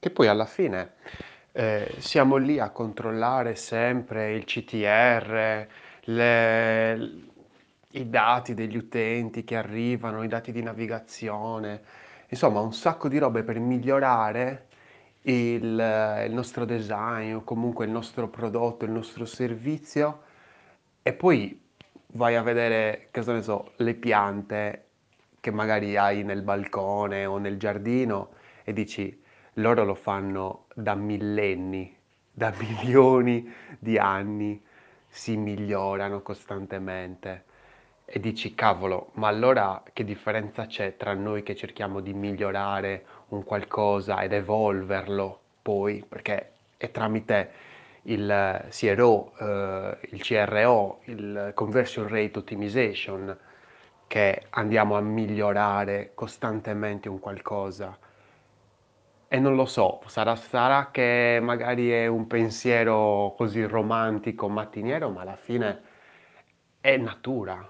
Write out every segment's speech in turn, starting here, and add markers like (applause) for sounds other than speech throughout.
Che poi alla fine eh, siamo lì a controllare sempre il CTR, le- i dati degli utenti che arrivano, i dati di navigazione, insomma un sacco di robe per migliorare il, il nostro design o comunque il nostro prodotto, il nostro servizio. E poi vai a vedere, cosa ne so, le piante che magari hai nel balcone o nel giardino e dici, loro lo fanno da millenni, da (laughs) milioni di anni, si migliorano costantemente. E dici, cavolo, ma allora che differenza c'è tra noi che cerchiamo di migliorare un qualcosa ed evolverlo poi? Perché è tramite il CRO, eh, il CRO, il Conversion Rate Optimization, che andiamo a migliorare costantemente un qualcosa. E non lo so, sarà, sarà che magari è un pensiero così romantico, mattiniero, ma alla fine è natura.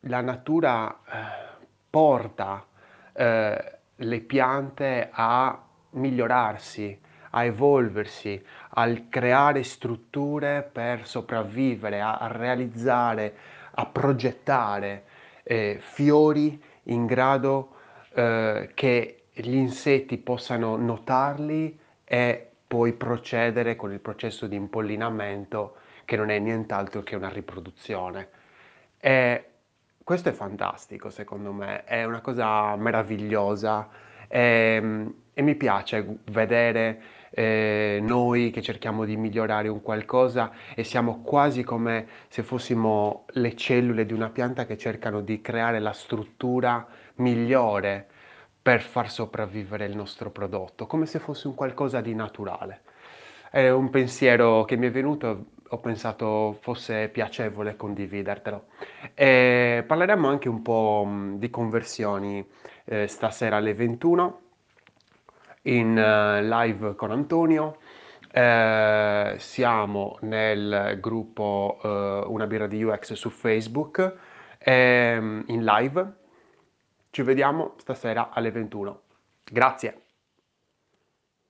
La natura eh, porta eh, le piante a migliorarsi, a evolversi, a creare strutture per sopravvivere, a, a realizzare, a progettare eh, fiori in grado eh, che gli insetti possano notarli e poi procedere con il processo di impollinamento che non è nient'altro che una riproduzione. E questo è fantastico secondo me, è una cosa meravigliosa e, e mi piace vedere eh, noi che cerchiamo di migliorare un qualcosa e siamo quasi come se fossimo le cellule di una pianta che cercano di creare la struttura migliore per far sopravvivere il nostro prodotto, come se fosse un qualcosa di naturale. È un pensiero che mi è venuto, ho pensato fosse piacevole condividertelo. E parleremo anche un po' di conversioni eh, stasera alle 21 in uh, live con Antonio. Eh, siamo nel gruppo uh, Una birra di UX su Facebook eh, in live. Ci vediamo stasera alle 21. Grazie.